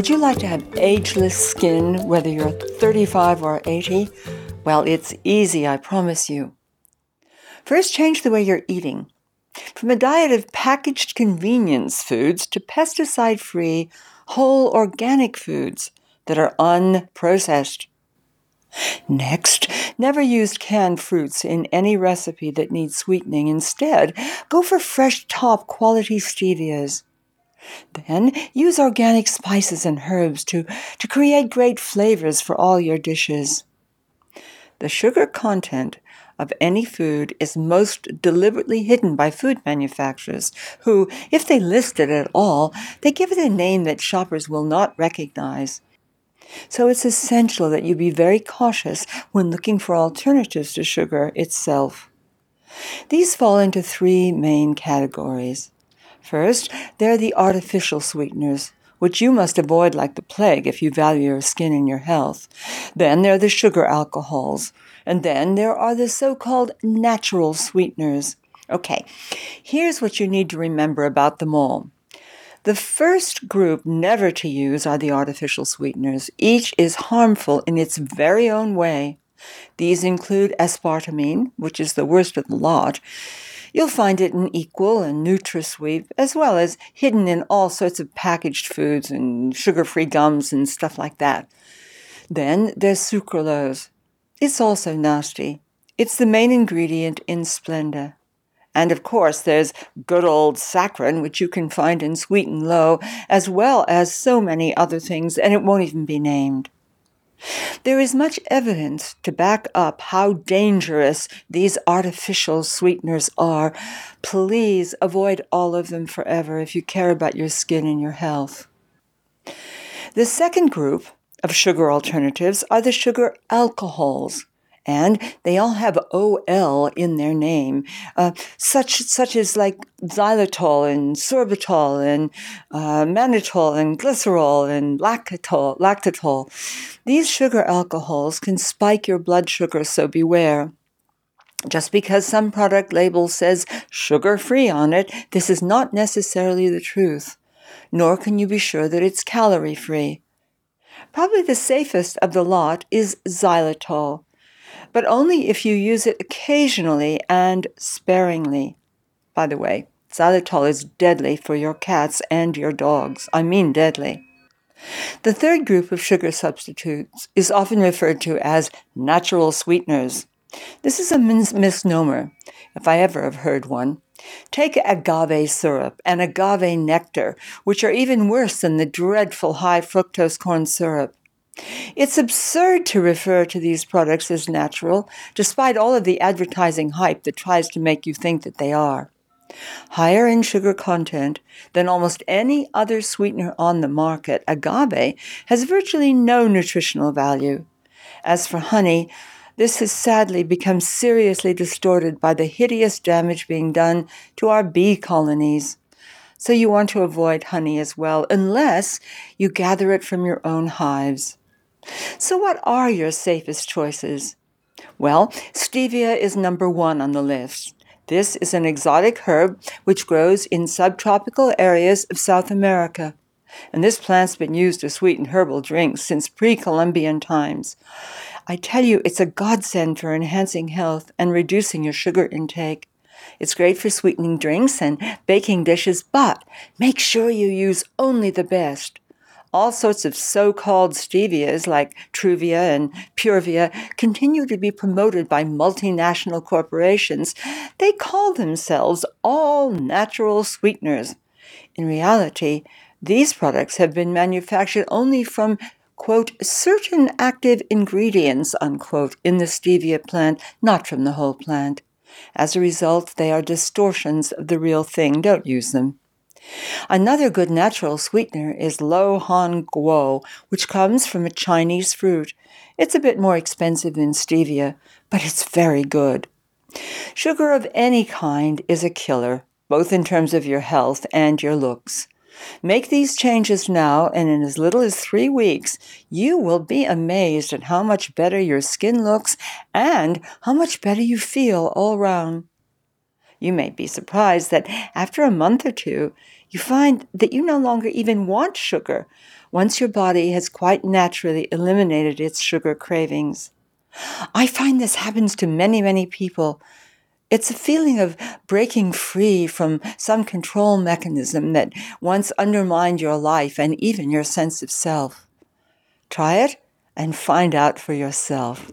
Would you like to have ageless skin, whether you're 35 or 80? Well, it's easy, I promise you. First, change the way you're eating. From a diet of packaged convenience foods to pesticide free, whole organic foods that are unprocessed. Next, never use canned fruits in any recipe that needs sweetening. Instead, go for fresh top quality stevias. Then use organic spices and herbs to, to create great flavors for all your dishes. The sugar content of any food is most deliberately hidden by food manufacturers, who, if they list it at all, they give it a name that shoppers will not recognize. So it's essential that you be very cautious when looking for alternatives to sugar itself. These fall into three main categories. First, there are the artificial sweeteners, which you must avoid like the plague if you value your skin and your health. Then there are the sugar alcohols. And then there are the so called natural sweeteners. Okay, here's what you need to remember about them all. The first group never to use are the artificial sweeteners. Each is harmful in its very own way. These include aspartame, which is the worst of the lot, You'll find it in Equal and NutraSweet, as well as hidden in all sorts of packaged foods and sugar free gums and stuff like that. Then there's sucralose. It's also nasty. It's the main ingredient in Splenda. And of course, there's good old saccharin, which you can find in Sweet and Low, as well as so many other things, and it won't even be named. There is much evidence to back up how dangerous these artificial sweeteners are. Please avoid all of them forever if you care about your skin and your health. The second group of sugar alternatives are the sugar alcohols and they all have OL in their name, uh, such such as like xylitol and sorbitol and uh, mannitol and glycerol and lactitol. lactitol. These sugar alcohols can spike your blood sugar, so beware. Just because some product label says sugar free on it, this is not necessarily the truth, nor can you be sure that it's calorie free. Probably the safest of the lot is xylitol but only if you use it occasionally and sparingly. By the way, xylitol is deadly for your cats and your dogs. I mean deadly. The third group of sugar substitutes is often referred to as natural sweeteners. This is a mis- misnomer, if I ever have heard one. Take agave syrup and agave nectar, which are even worse than the dreadful high fructose corn syrup. It's absurd to refer to these products as natural, despite all of the advertising hype that tries to make you think that they are. Higher in sugar content than almost any other sweetener on the market, agave has virtually no nutritional value. As for honey, this has sadly become seriously distorted by the hideous damage being done to our bee colonies. So you want to avoid honey as well, unless you gather it from your own hives. So, what are your safest choices? Well, stevia is number one on the list. This is an exotic herb which grows in subtropical areas of South America. And this plant's been used to sweeten herbal drinks since pre Columbian times. I tell you, it's a godsend for enhancing health and reducing your sugar intake. It's great for sweetening drinks and baking dishes, but make sure you use only the best all sorts of so called stevias like Truvia and Purevia continue to be promoted by multinational corporations. They call themselves all natural sweeteners. In reality, these products have been manufactured only from quote, certain active ingredients, unquote, in the stevia plant, not from the whole plant. As a result, they are distortions of the real thing. Don't use them. Another good natural sweetener is Lo Han Guo, which comes from a Chinese fruit. It's a bit more expensive than stevia, but it's very good. Sugar of any kind is a killer, both in terms of your health and your looks. Make these changes now, and in as little as three weeks, you will be amazed at how much better your skin looks and how much better you feel all round. You may be surprised that after a month or two, you find that you no longer even want sugar once your body has quite naturally eliminated its sugar cravings. I find this happens to many, many people. It's a feeling of breaking free from some control mechanism that once undermined your life and even your sense of self. Try it and find out for yourself.